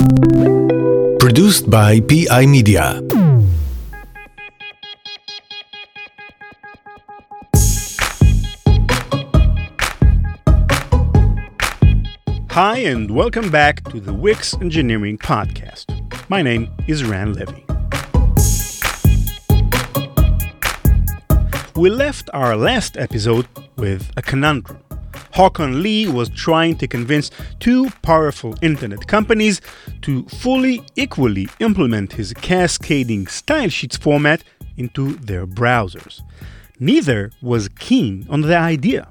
Produced by PI Media. Hi, and welcome back to the Wix Engineering Podcast. My name is Ran Levi. We left our last episode with a conundrum. Håkon Lie was trying to convince two powerful internet companies to fully equally implement his cascading style sheets format into their browsers. Neither was keen on the idea.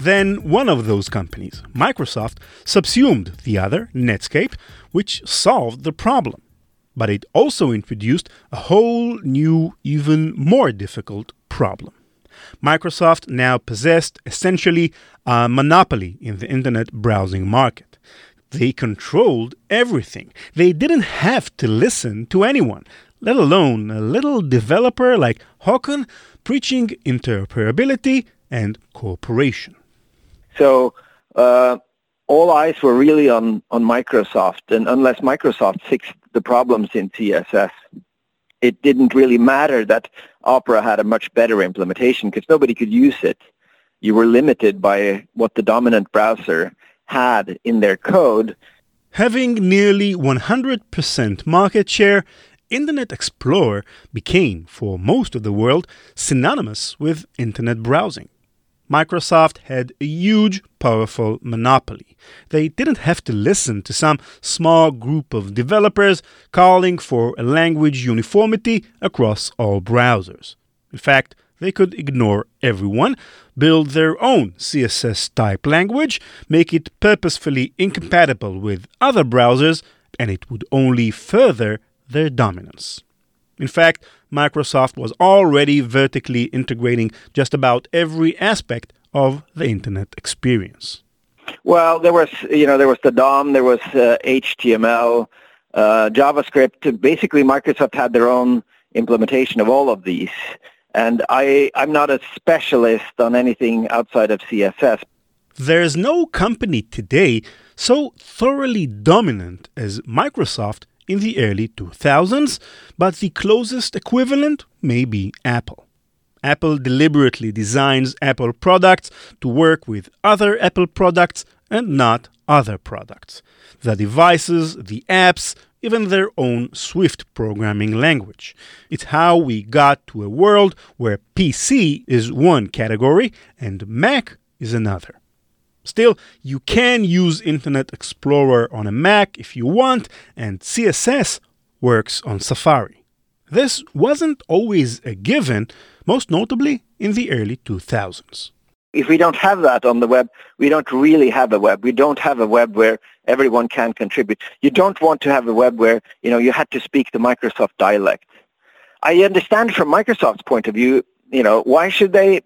Then one of those companies, Microsoft, subsumed the other, Netscape, which solved the problem. But it also introduced a whole new, even more difficult problem. Microsoft now possessed essentially a monopoly in the internet browsing market. They controlled everything. They didn't have to listen to anyone, let alone a little developer like Håkon preaching interoperability and cooperation. So uh, all eyes were really on, on Microsoft, and unless Microsoft fixed the problems in CSS, it didn't really matter that Opera had a much better implementation because nobody could use it. You were limited by what the dominant browser had in their code. Having nearly 100% market share, Internet Explorer became, for most of the world, synonymous with internet browsing. Microsoft had a huge, powerful monopoly. They didn't have to listen to some small group of developers calling for a language uniformity across all browsers. In fact, they could ignore everyone, build their own CSS type language, make it purposefully incompatible with other browsers, and it would only further their dominance. In fact, Microsoft was already vertically integrating just about every aspect of the internet experience. Well, there was, you know, there was the DOM, there was uh, HTML, uh, JavaScript. Basically, Microsoft had their own implementation of all of these. And I, I'm not a specialist on anything outside of CSS. There's no company today so thoroughly dominant as Microsoft in the early 2000s, but the closest equivalent may be Apple. Apple deliberately designs Apple products to work with other Apple products and not other products. The devices, the apps, even their own Swift programming language. It's how we got to a world where PC is one category and Mac is another. Still, you can use Internet Explorer on a Mac if you want, and CSS works on Safari. This wasn't always a given, most notably in the early 2000s. If we don't have that on the web, we don't really have a web. We don't have a web where everyone can contribute. You don't want to have a web where, you know, you had to speak the Microsoft dialect. I understand from Microsoft's point of view, you know, why should they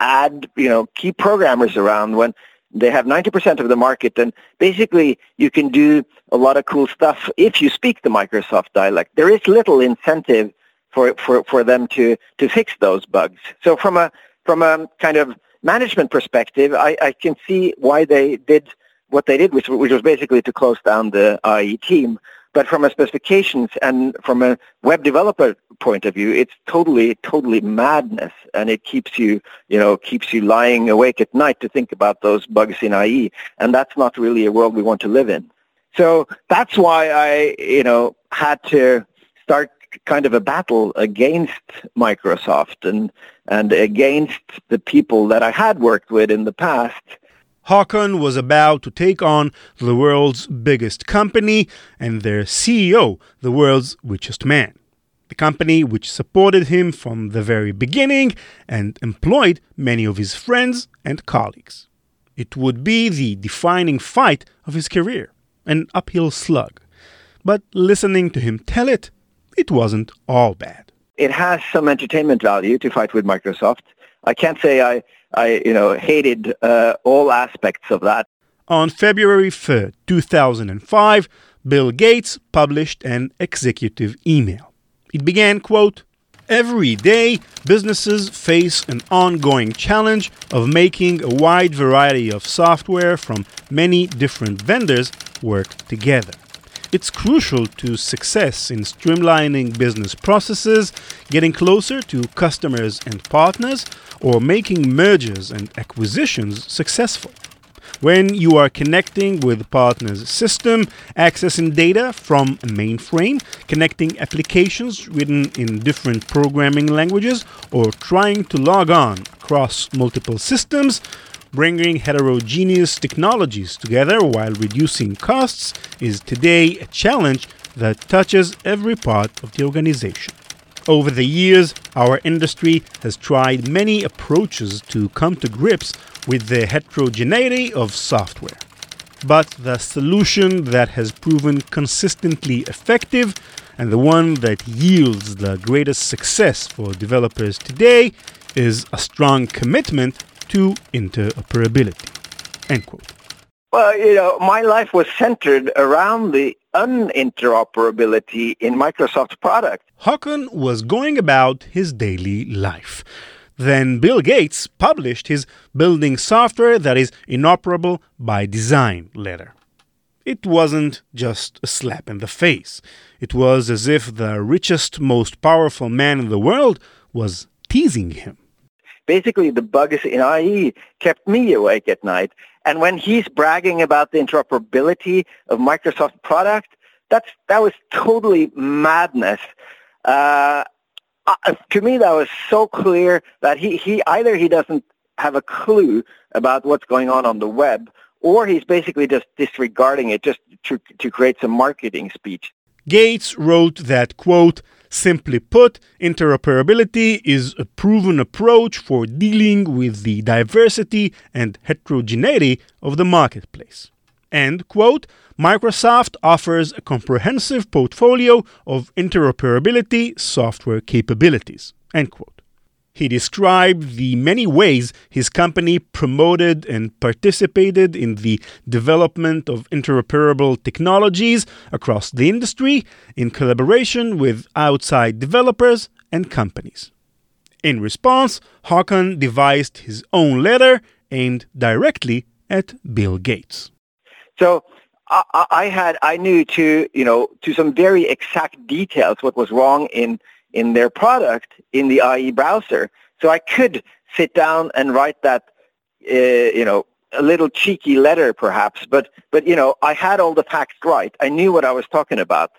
add, you know, key programmers around when they have 90% of the market, and basically you can do a lot of cool stuff if you speak the Microsoft dialect. There is little incentive for, for, for them to, to fix those bugs. So from a, from a kind of management perspective, I, I can see why they did what they did, which, which was basically to close down the IE team. But from a specifications and from a web developer point of view, it's totally, totally madness, and it keeps you, you know, keeps you lying awake at night to think about those bugs in IE, and that's not really a world we want to live in. So that's why I, you know, had to start kind of a battle against Microsoft and and against the people that I had worked with in the past Håkon was about to take on the world's biggest company and their CEO, the world's richest man. The company which supported him from the very beginning and employed many of his friends and colleagues. It would be the defining fight of his career, an uphill slug. But listening to him tell it, it wasn't all bad. It has some entertainment value to fight with Microsoft. I can't say I I, you know, hated uh, all aspects of that. On February 3rd, 2005, Bill Gates published an executive email. It began, quote, Every day, businesses face an ongoing challenge of making a wide variety of software from many different vendors work together. It's crucial to success in streamlining business processes, getting closer to customers and partners, or making mergers and acquisitions successful. When you are connecting with partners' system, accessing data from mainframe, connecting applications written in different programming languages, or trying to log on across multiple systems, Bringing heterogeneous technologies together while reducing costs is today a challenge that touches every part of the organization. Over the years, our industry has tried many approaches to come to grips with the heterogeneity of software. But the solution that has proven consistently effective and the one that yields the greatest success for developers today is a strong commitment to interoperability. End quote. Well, you know, my life was centered around the uninteroperability in Microsoft's product. Håkon was going about his daily life. Then Bill Gates published his Building Software That Is Inoperable by Design letter. It wasn't just a slap in the face. It was as if the richest, most powerful man in the world was teasing him basically the bugs in IE kept me awake at night. And when he's bragging about the interoperability of Microsoft product, that's that was totally madness. Uh, uh, to me, that was so clear that he, he either he doesn't have a clue about what's going on on the web, or he's basically just disregarding it just to, to create some marketing speech. Gates wrote that, quote, Simply put, interoperability is a proven approach for dealing with the diversity and heterogeneity of the marketplace. And, quote, Microsoft offers a comprehensive portfolio of interoperability software capabilities, end quote. He described the many ways his company promoted and participated in the development of interoperable technologies across the industry in collaboration with outside developers and companies. In response, Håkon devised his own letter aimed directly at Bill Gates. So I, I had I knew to you know to some very exact details what was wrong in in their product in the IE browser. So I could sit down and write that, uh, you know, a little cheeky letter perhaps, but, but, you know, I had all the facts right. I knew what I was talking about.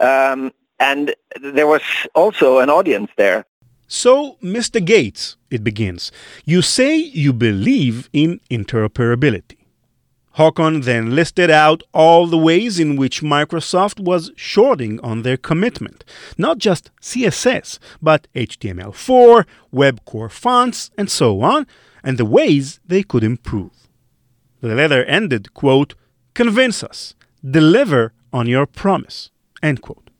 Um, and there was also an audience there. So, Mr. Gates, it begins, you say you believe in interoperability. Håkon then listed out all the ways in which Microsoft was shorting on their commitment, not just CSS, but HTML4, web core fonts, and so on, and the ways they could improve. The letter ended, quote, convince us, deliver on your promise, end quote.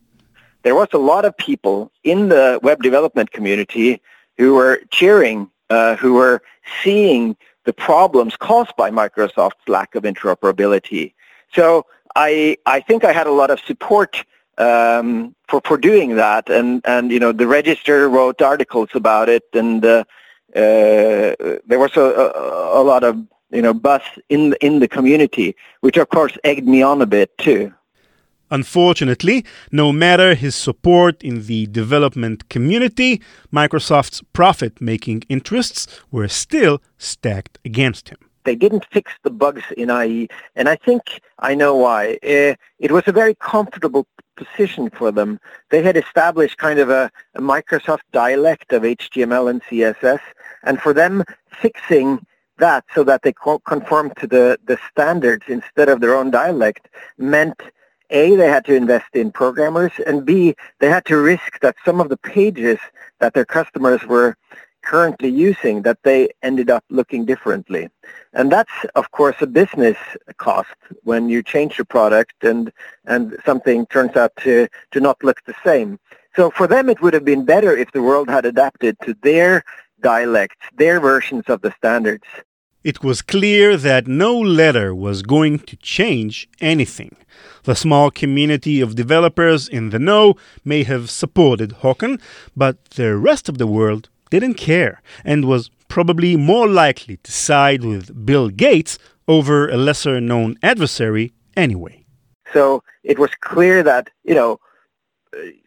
There was a lot of people in the web development community who were cheering, uh, who were seeing the problems caused by Microsoft's lack of interoperability. So I, I think I had a lot of support um, for, for doing that. And, and, you know, the Register wrote articles about it. And uh, uh, there was a, a, a lot of, you know, buzz in, in the community, which of course egged me on a bit too. Unfortunately, no matter his support in the development community, Microsoft's profit making interests were still stacked against him. They didn't fix the bugs in IE, and I think I know why. Uh, it was a very comfortable position for them. They had established kind of a, a Microsoft dialect of HTML and CSS, and for them fixing that so that they conform to the, the standards instead of their own dialect meant a, they had to invest in programmers, and B, they had to risk that some of the pages that their customers were currently using, that they ended up looking differently. And that's, of course, a business cost when you change your product and, and something turns out to, to not look the same. So for them, it would have been better if the world had adapted to their dialects, their versions of the standards. It was clear that no letter was going to change anything. The small community of developers in the know may have supported Håkon, but the rest of the world didn't care and was probably more likely to side with Bill Gates over a lesser known adversary anyway. so it was clear that, you know,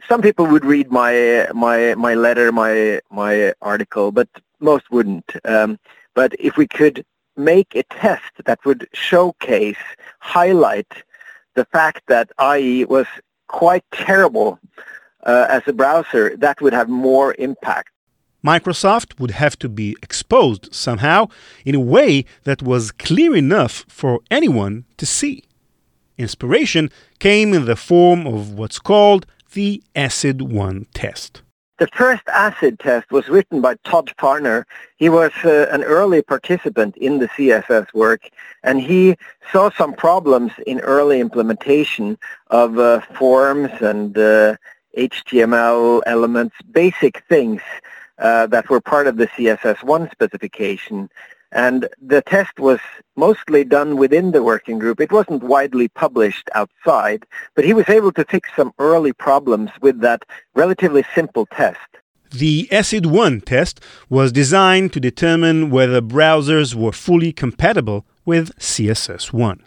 some people would read my my my letter, my my article, but most wouldn't. Um, but if we could make a test that would showcase, highlight the fact that IE was quite terrible uh, as a browser, that would have more impact. Microsoft would have to be exposed somehow in a way that was clear enough for anyone to see. Inspiration came in the form of what's called the ACID 1 test. The first ACID test was written by Todd Fahrner. He was uh, an early participant in the CSS work, and he saw some problems in early implementation of uh, forms and uh, HTML elements, basic things uh, that were part of the CSS1 specification. And the test was mostly done within the working group. It wasn't widely published outside, but he was able to fix some early problems with that relatively simple test. The ACID 1 test was designed to determine whether browsers were fully compatible with CSS1.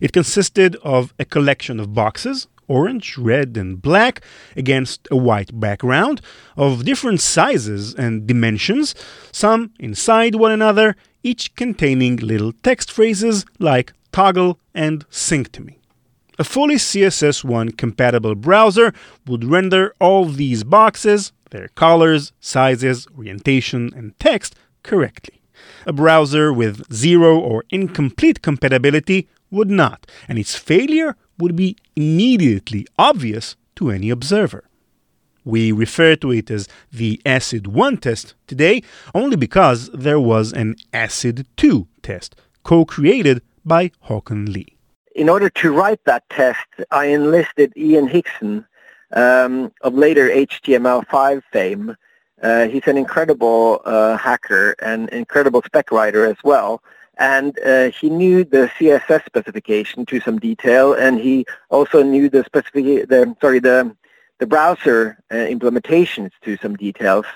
It consisted of a collection of boxes orange, red, and black against a white background of different sizes and dimensions, some inside one another, each containing little text phrases like toggle and sync to me. A fully CSS1 compatible browser would render all these boxes, their colors, sizes, orientation, and text correctly. A browser with zero or incomplete compatibility would not, and its failure would be immediately obvious to any observer. We refer to it as the ACID 1 test today only because there was an ACID 2 test, co created by Håkon Lie. In order to write that test, I enlisted Ian Hickson um, of later HTML5 fame. Uh, he's an incredible uh, hacker and incredible spec writer as well and uh, he knew the CSS specification to some detail, and he also knew the specific, the sorry, the the browser uh, implementations to some details.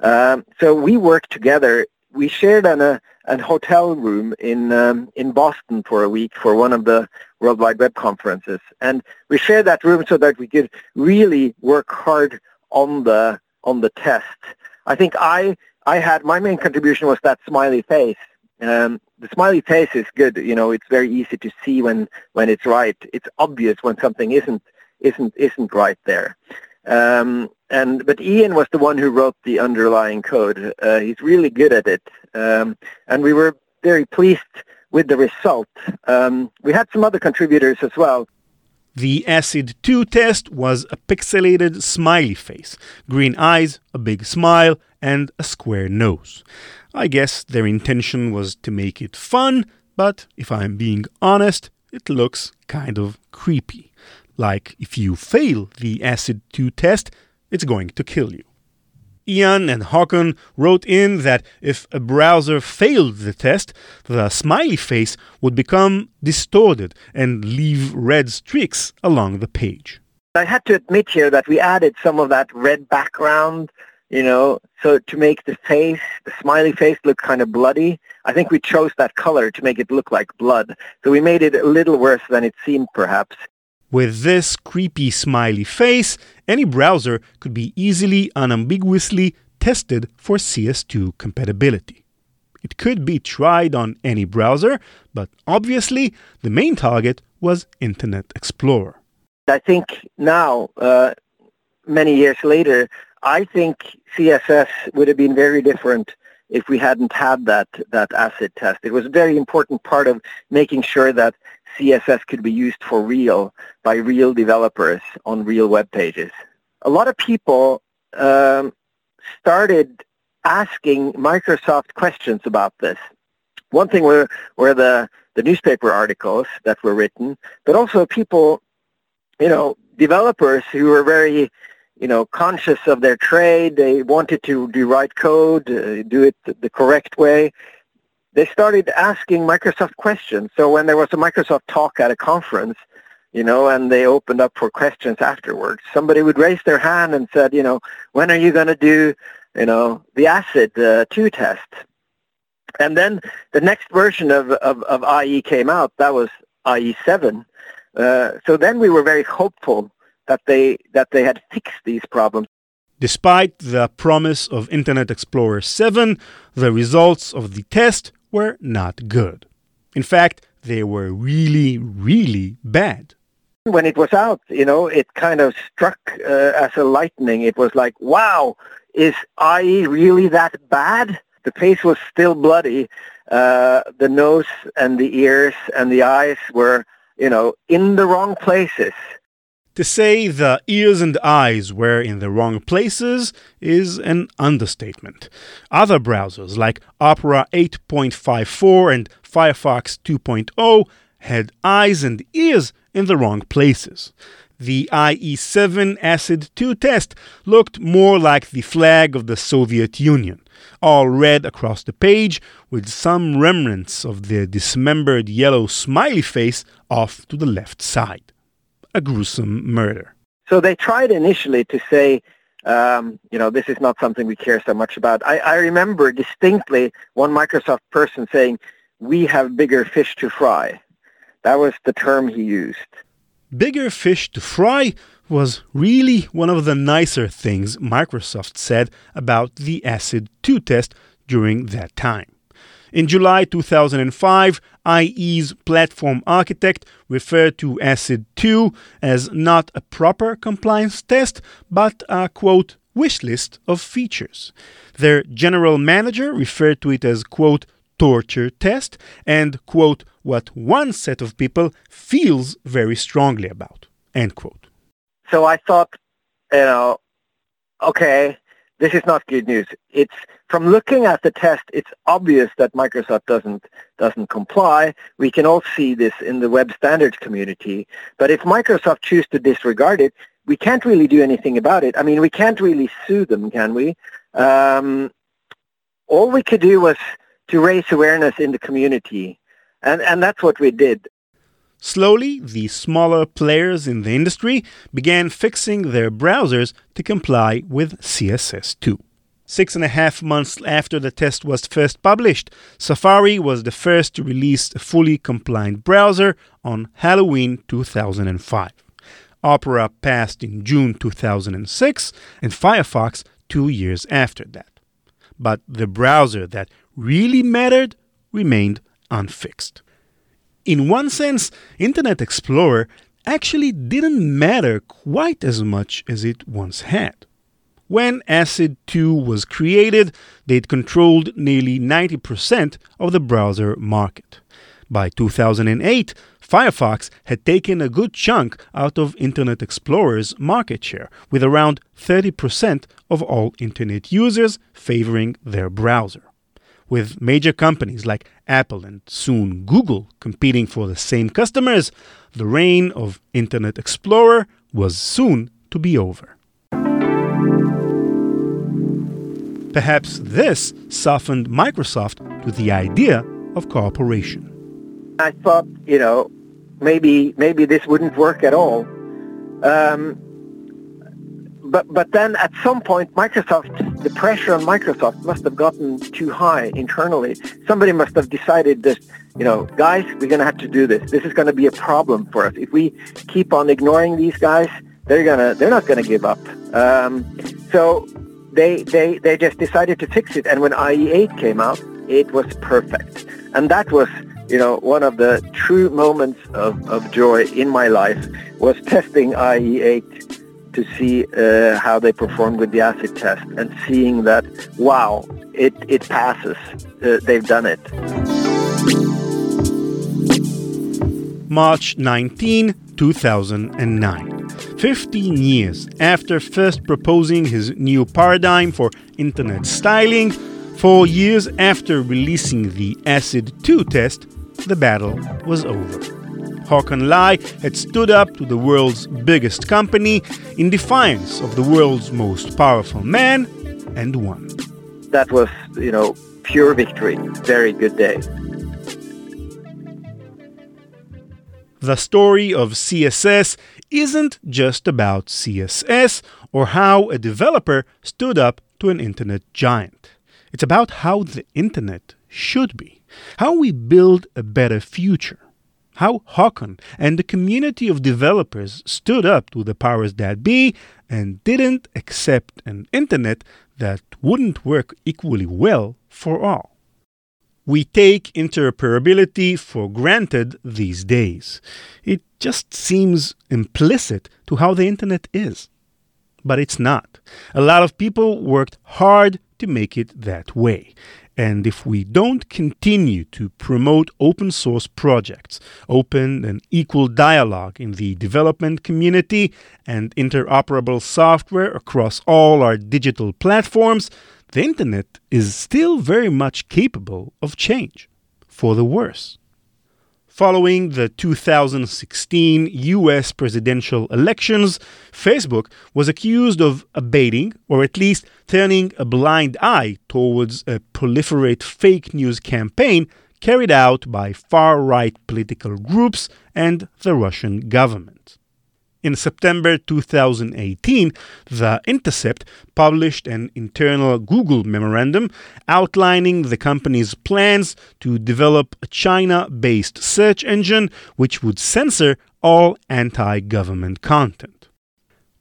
Um, so we worked together. We shared an, a, a hotel room in um, in Boston for a week for one of the World Wide Web conferences, and we shared that room so that we could really work hard on the on the test. I think I I had my main contribution was that smiley face. Um, the smiley face is good. You know, it's very easy to see when when it's right. It's obvious when something isn't isn't isn't right there. Um, and but Ian was the one who wrote the underlying code. Uh, he's really good at it, um, and we were very pleased with the result. Um, we had some other contributors as well. The ACID 2 test was a pixelated smiley face, green eyes, a big smile, and a square nose. I guess their intention was to make it fun, but if I'm being honest, it looks kind of creepy. Like if you fail the ACID 2 test, it's going to kill you. Ian and Håkon wrote in that if a browser failed the test, the smiley face would become distorted and leave red streaks along the page. I had to admit here that we added some of that red background you know, so to make the face, the smiley face look kind of bloody, I think we chose that color to make it look like blood. So we made it a little worse than it seemed, perhaps. With this creepy smiley face, any browser could be easily, unambiguously tested for CSS2 compatibility. It could be tried on any browser, but obviously the main target was Internet Explorer. I think now, uh, many years later, I think CSS would have been very different if we hadn't had that, that acid test. It was a very important part of making sure that CSS could be used for real by real developers on real web pages. A lot of people um, started asking Microsoft questions about this. One thing were, were the, the newspaper articles that were written, but also people, you know, developers who were very you know, conscious of their trade. They wanted to do right code, uh, do it the correct way. They started asking Microsoft questions. So when there was a Microsoft talk at a conference, you know, and they opened up for questions afterwards, somebody would raise their hand and said, you know, when are you going to do, you know, the ACID uh, 2 test? And then the next version of, of, of IE came out. That was IE 7 Uh, so then we were very hopeful that they that they had fixed these problems. Despite the promise of Internet Explorer 7, the results of the test were not good. In fact, they were really, really bad. When it was out, you know, it kind of struck uh, as a lightning. It was like, wow, is IE really that bad? The face was still bloody. Uh, the nose and the ears and the eyes were, you know, in the wrong places. To say the ears and eyes were in the wrong places is an understatement. Other browsers like Opera 8.54 and Firefox 2.0 had eyes and ears in the wrong places. The IE7 ACID 2 test looked more like the flag of the Soviet Union, all red across the page, with some remnants of the dismembered yellow smiley face off to the left side a gruesome murder. So they tried initially to say, um, you know, this is not something we care so much about. I, I remember distinctly one Microsoft person saying, we have bigger fish to fry. That was the term he used. Bigger fish to fry was really one of the nicer things Microsoft said about the ACID 2 test during that time. In July 2005, IE's platform architect referred to ACID 2 as not a proper compliance test, but a quote, wish list of features. Their general manager referred to it as quote, torture test and quote, what one set of people feels very strongly about, end quote. So I thought, you know, okay, this is not good news. It's from looking at the test, it's obvious that Microsoft doesn't doesn't comply. We can all see this in the web standards community. But if Microsoft choose to disregard it, we can't really do anything about it. I mean, we can't really sue them, can we? Um, all we could do was to raise awareness in the community, and and that's what we did. Slowly, the smaller players in the industry began fixing their browsers to comply with CSS2. Six and a half months after the test was first published, Safari was the first to release a fully compliant browser on Halloween 2005. Opera passed in June 2006, and Firefox two years after that. But the browser that really mattered remained unfixed in one sense, Internet Explorer actually didn't matter quite as much as it once had. When ACID 2 was created, they'd controlled nearly 90% of the browser market. By 2008, Firefox had taken a good chunk out of Internet Explorer's market share, with around 30% of all Internet users favoring their browser with major companies like Apple and soon Google competing for the same customers, the reign of Internet Explorer was soon to be over. Perhaps this softened Microsoft to the idea of cooperation. I thought, you know, maybe maybe this wouldn't work at all. Um, but but then at some point, Microsoft, the pressure on Microsoft must have gotten too high internally. Somebody must have decided that, you know, guys, we're going to have to do this. This is going to be a problem for us. If we keep on ignoring these guys, they're gonna they're not going to give up. Um, so they they they just decided to fix it. And when IE8 came out, it was perfect. And that was you know, one of the true moments of, of joy in my life was testing IE8 to see uh, how they performed with the acid test and seeing that, wow, it, it passes. Uh, they've done it. March 19, 2009. 15 years after first proposing his new paradigm for internet styling, four years after releasing the ACID 2 test, the battle was over. Håkon Lie had stood up to the world's biggest company in defiance of the world's most powerful man and won. That was, you know, pure victory. Very good day. The story of CSS isn't just about CSS or how a developer stood up to an internet giant. It's about how the internet should be, how we build a better future how Håkon and the community of developers stood up to the powers that be and didn't accept an internet that wouldn't work equally well for all. We take interoperability for granted these days. It just seems implicit to how the internet is. But it's not. A lot of people worked hard to make it that way. And if we don't continue to promote open source projects, open and equal dialogue in the development community, and interoperable software across all our digital platforms, the internet is still very much capable of change for the worse. Following the 2016 US presidential elections, Facebook was accused of abating, or at least turning a blind eye towards a proliferate fake news campaign carried out by far right political groups and the Russian government. In September 2018, The Intercept published an internal Google memorandum outlining the company's plans to develop a China based search engine which would censor all anti government content.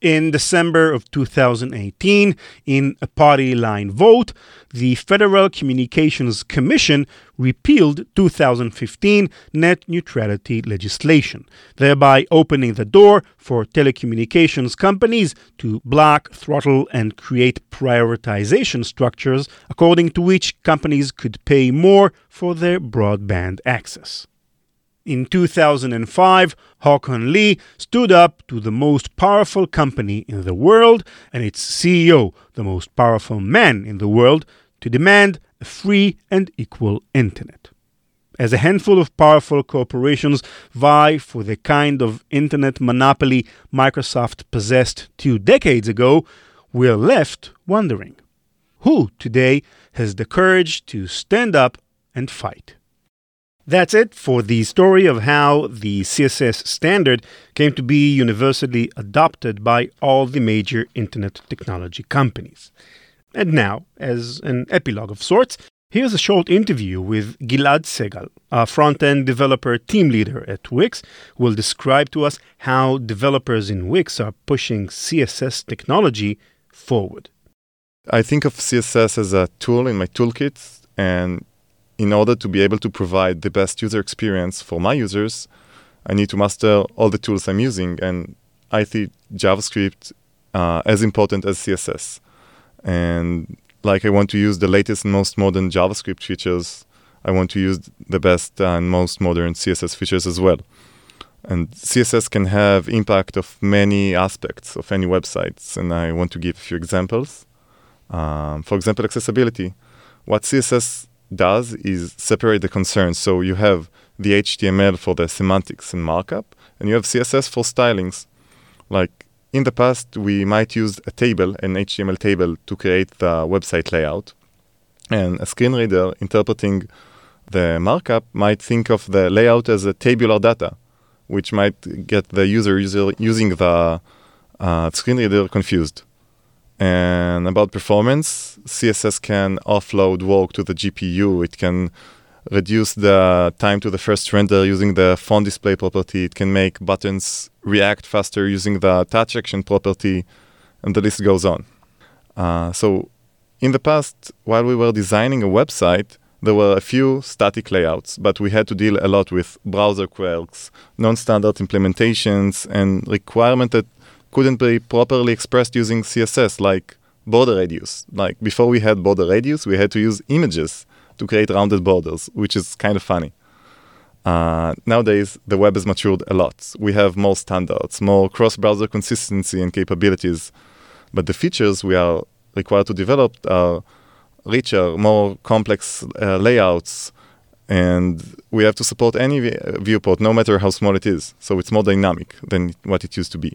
In December of 2018, in a party line vote, the Federal Communications Commission repealed 2015 net neutrality legislation, thereby opening the door for telecommunications companies to block, throttle, and create prioritization structures according to which companies could pay more for their broadband access. In 2005, Håkon Lie stood up to the most powerful company in the world and its CEO, the most powerful man in the world, to demand a free and equal internet. As a handful of powerful corporations vie for the kind of internet monopoly Microsoft possessed two decades ago, we're left wondering who today has the courage to stand up and fight? That's it for the story of how the CSS standard came to be universally adopted by all the major internet technology companies. And now, as an epilogue of sorts, here's a short interview with Gilad Segal, a front end developer team leader at Wix, who will describe to us how developers in Wix are pushing CSS technology forward. I think of CSS as a tool in my toolkit, and in order to be able to provide the best user experience for my users, I need to master all the tools I'm using. And I see JavaScript uh, as important as CSS. And like I want to use the latest and most modern JavaScript features, I want to use the best and most modern CSS features as well. And CSS can have impact of many aspects of any websites. And I want to give a few examples. Um, for example, accessibility. What CSS does is separate the concerns. So you have the HTML for the semantics and markup, and you have CSS for stylings. Like in the past, we might use a table, an HTML table, to create the website layout. And a screen reader interpreting the markup might think of the layout as a tabular data, which might get the user, user using the uh, screen reader confused. And about performance, CSS can offload work to the GPU. It can reduce the time to the first render using the font display property. It can make buttons react faster using the touch action property, and the list goes on. Uh, so, in the past, while we were designing a website, there were a few static layouts, but we had to deal a lot with browser quirks, non standard implementations, and requirement that couldn't be properly expressed using CSS, like border radius. Like before we had border radius, we had to use images to create rounded borders, which is kind of funny. Uh, nowadays, the web has matured a lot. We have more standards, more cross browser consistency and capabilities, but the features we are required to develop are richer, more complex uh, layouts, and we have to support any viewport, no matter how small it is. So it's more dynamic than what it used to be.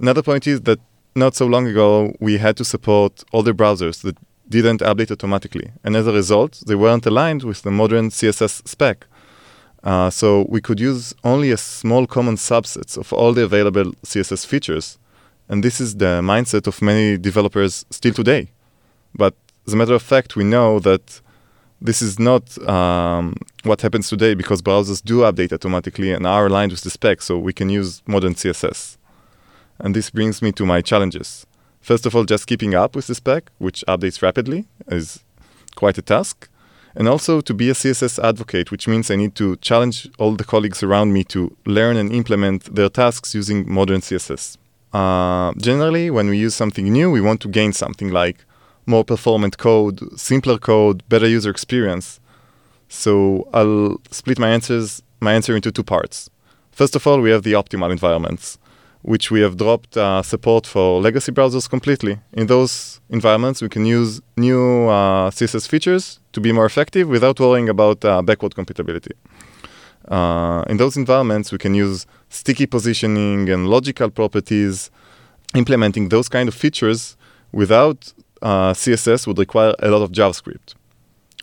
Another point is that not so long ago, we had to support older browsers that didn't update automatically. And as a result, they weren't aligned with the modern CSS spec. Uh, so we could use only a small common subsets of all the available CSS features. And this is the mindset of many developers still today. But as a matter of fact, we know that this is not um, what happens today because browsers do update automatically and are aligned with the spec, so we can use modern CSS. And this brings me to my challenges. First of all, just keeping up with the spec, which updates rapidly, is quite a task. And also to be a CSS advocate, which means I need to challenge all the colleagues around me to learn and implement their tasks using modern CSS. Uh, generally, when we use something new, we want to gain something like more performant code, simpler code, better user experience. So I'll split my answers my answer into two parts. First of all, we have the optimal environments which we have dropped uh, support for legacy browsers completely. In those environments, we can use new uh, CSS features to be more effective without worrying about uh, backward compatibility. Uh, in those environments, we can use sticky positioning and logical properties. Implementing those kind of features without uh, CSS would require a lot of JavaScript.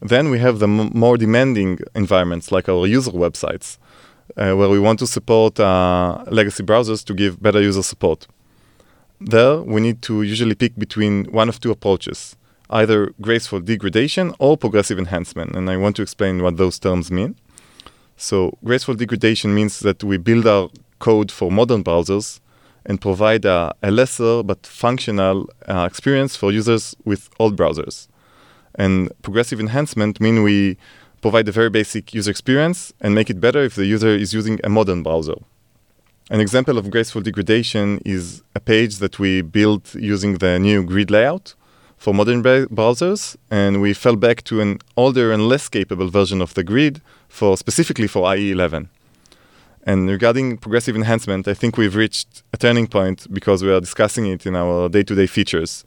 Then we have the m- more demanding environments like our user websites uh, where we want to support uh, legacy browsers to give better user support. There, we need to usually pick between one of two approaches either graceful degradation or progressive enhancement. And I want to explain what those terms mean. So, graceful degradation means that we build our code for modern browsers and provide a, a lesser but functional uh, experience for users with old browsers. And progressive enhancement mean we provide a very basic user experience and make it better if the user is using a modern browser. An example of graceful degradation is a page that we built using the new grid layout for modern browsers, and we fell back to an older and less capable version of the grid for specifically for IE 11. And regarding progressive enhancement, I think we've reached a turning point because we are discussing it in our day-to-day features.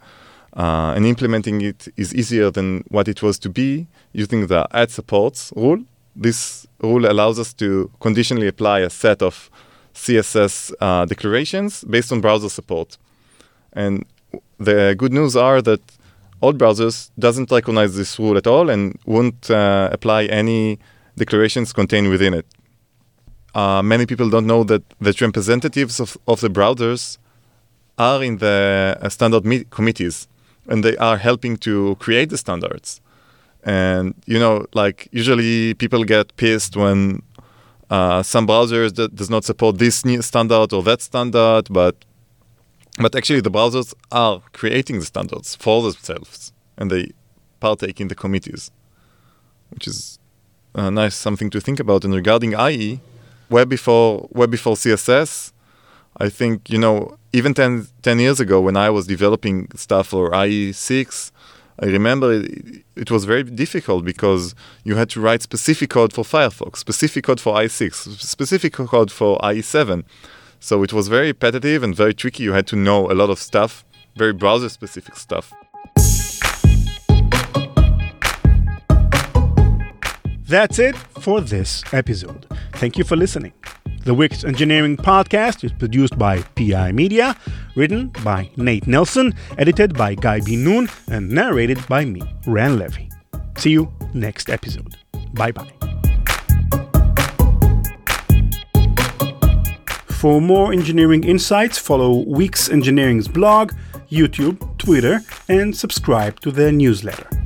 Uh, and implementing it is easier than what it was to be using the @supports rule. This rule allows us to conditionally apply a set of CSS uh, declarations based on browser support. And the good news are that old browsers doesn't recognize this rule at all and won't uh, apply any declarations contained within it. Uh, many people don't know that the representatives of, of the browsers are in the uh, standard committees and they are helping to create the standards. And you know, like usually people get pissed when uh, some browsers that does not support this standard or that standard, but but actually the browsers are creating the standards for themselves and they partake in the committees, which is uh, nice something to think about. And regarding IE, web before web before CSS, I think you know even 10, 10 years ago when I was developing stuff for IE6, I remember it, it, was very difficult because you had to write specific code for Firefox, specific code for IE6, specific code for IE7. So it was very repetitive and very tricky. You had to know a lot of stuff, very browser specific stuff. That's it for this episode. Thank you for listening. The Wix Engineering Podcast is produced by PI Media, written by Nate Nelson, edited by Guy B. Noon, and narrated by me, Ran Levi. See you next episode. Bye bye. For more engineering insights, follow Wix Engineering's blog, YouTube, Twitter, and subscribe to their newsletter.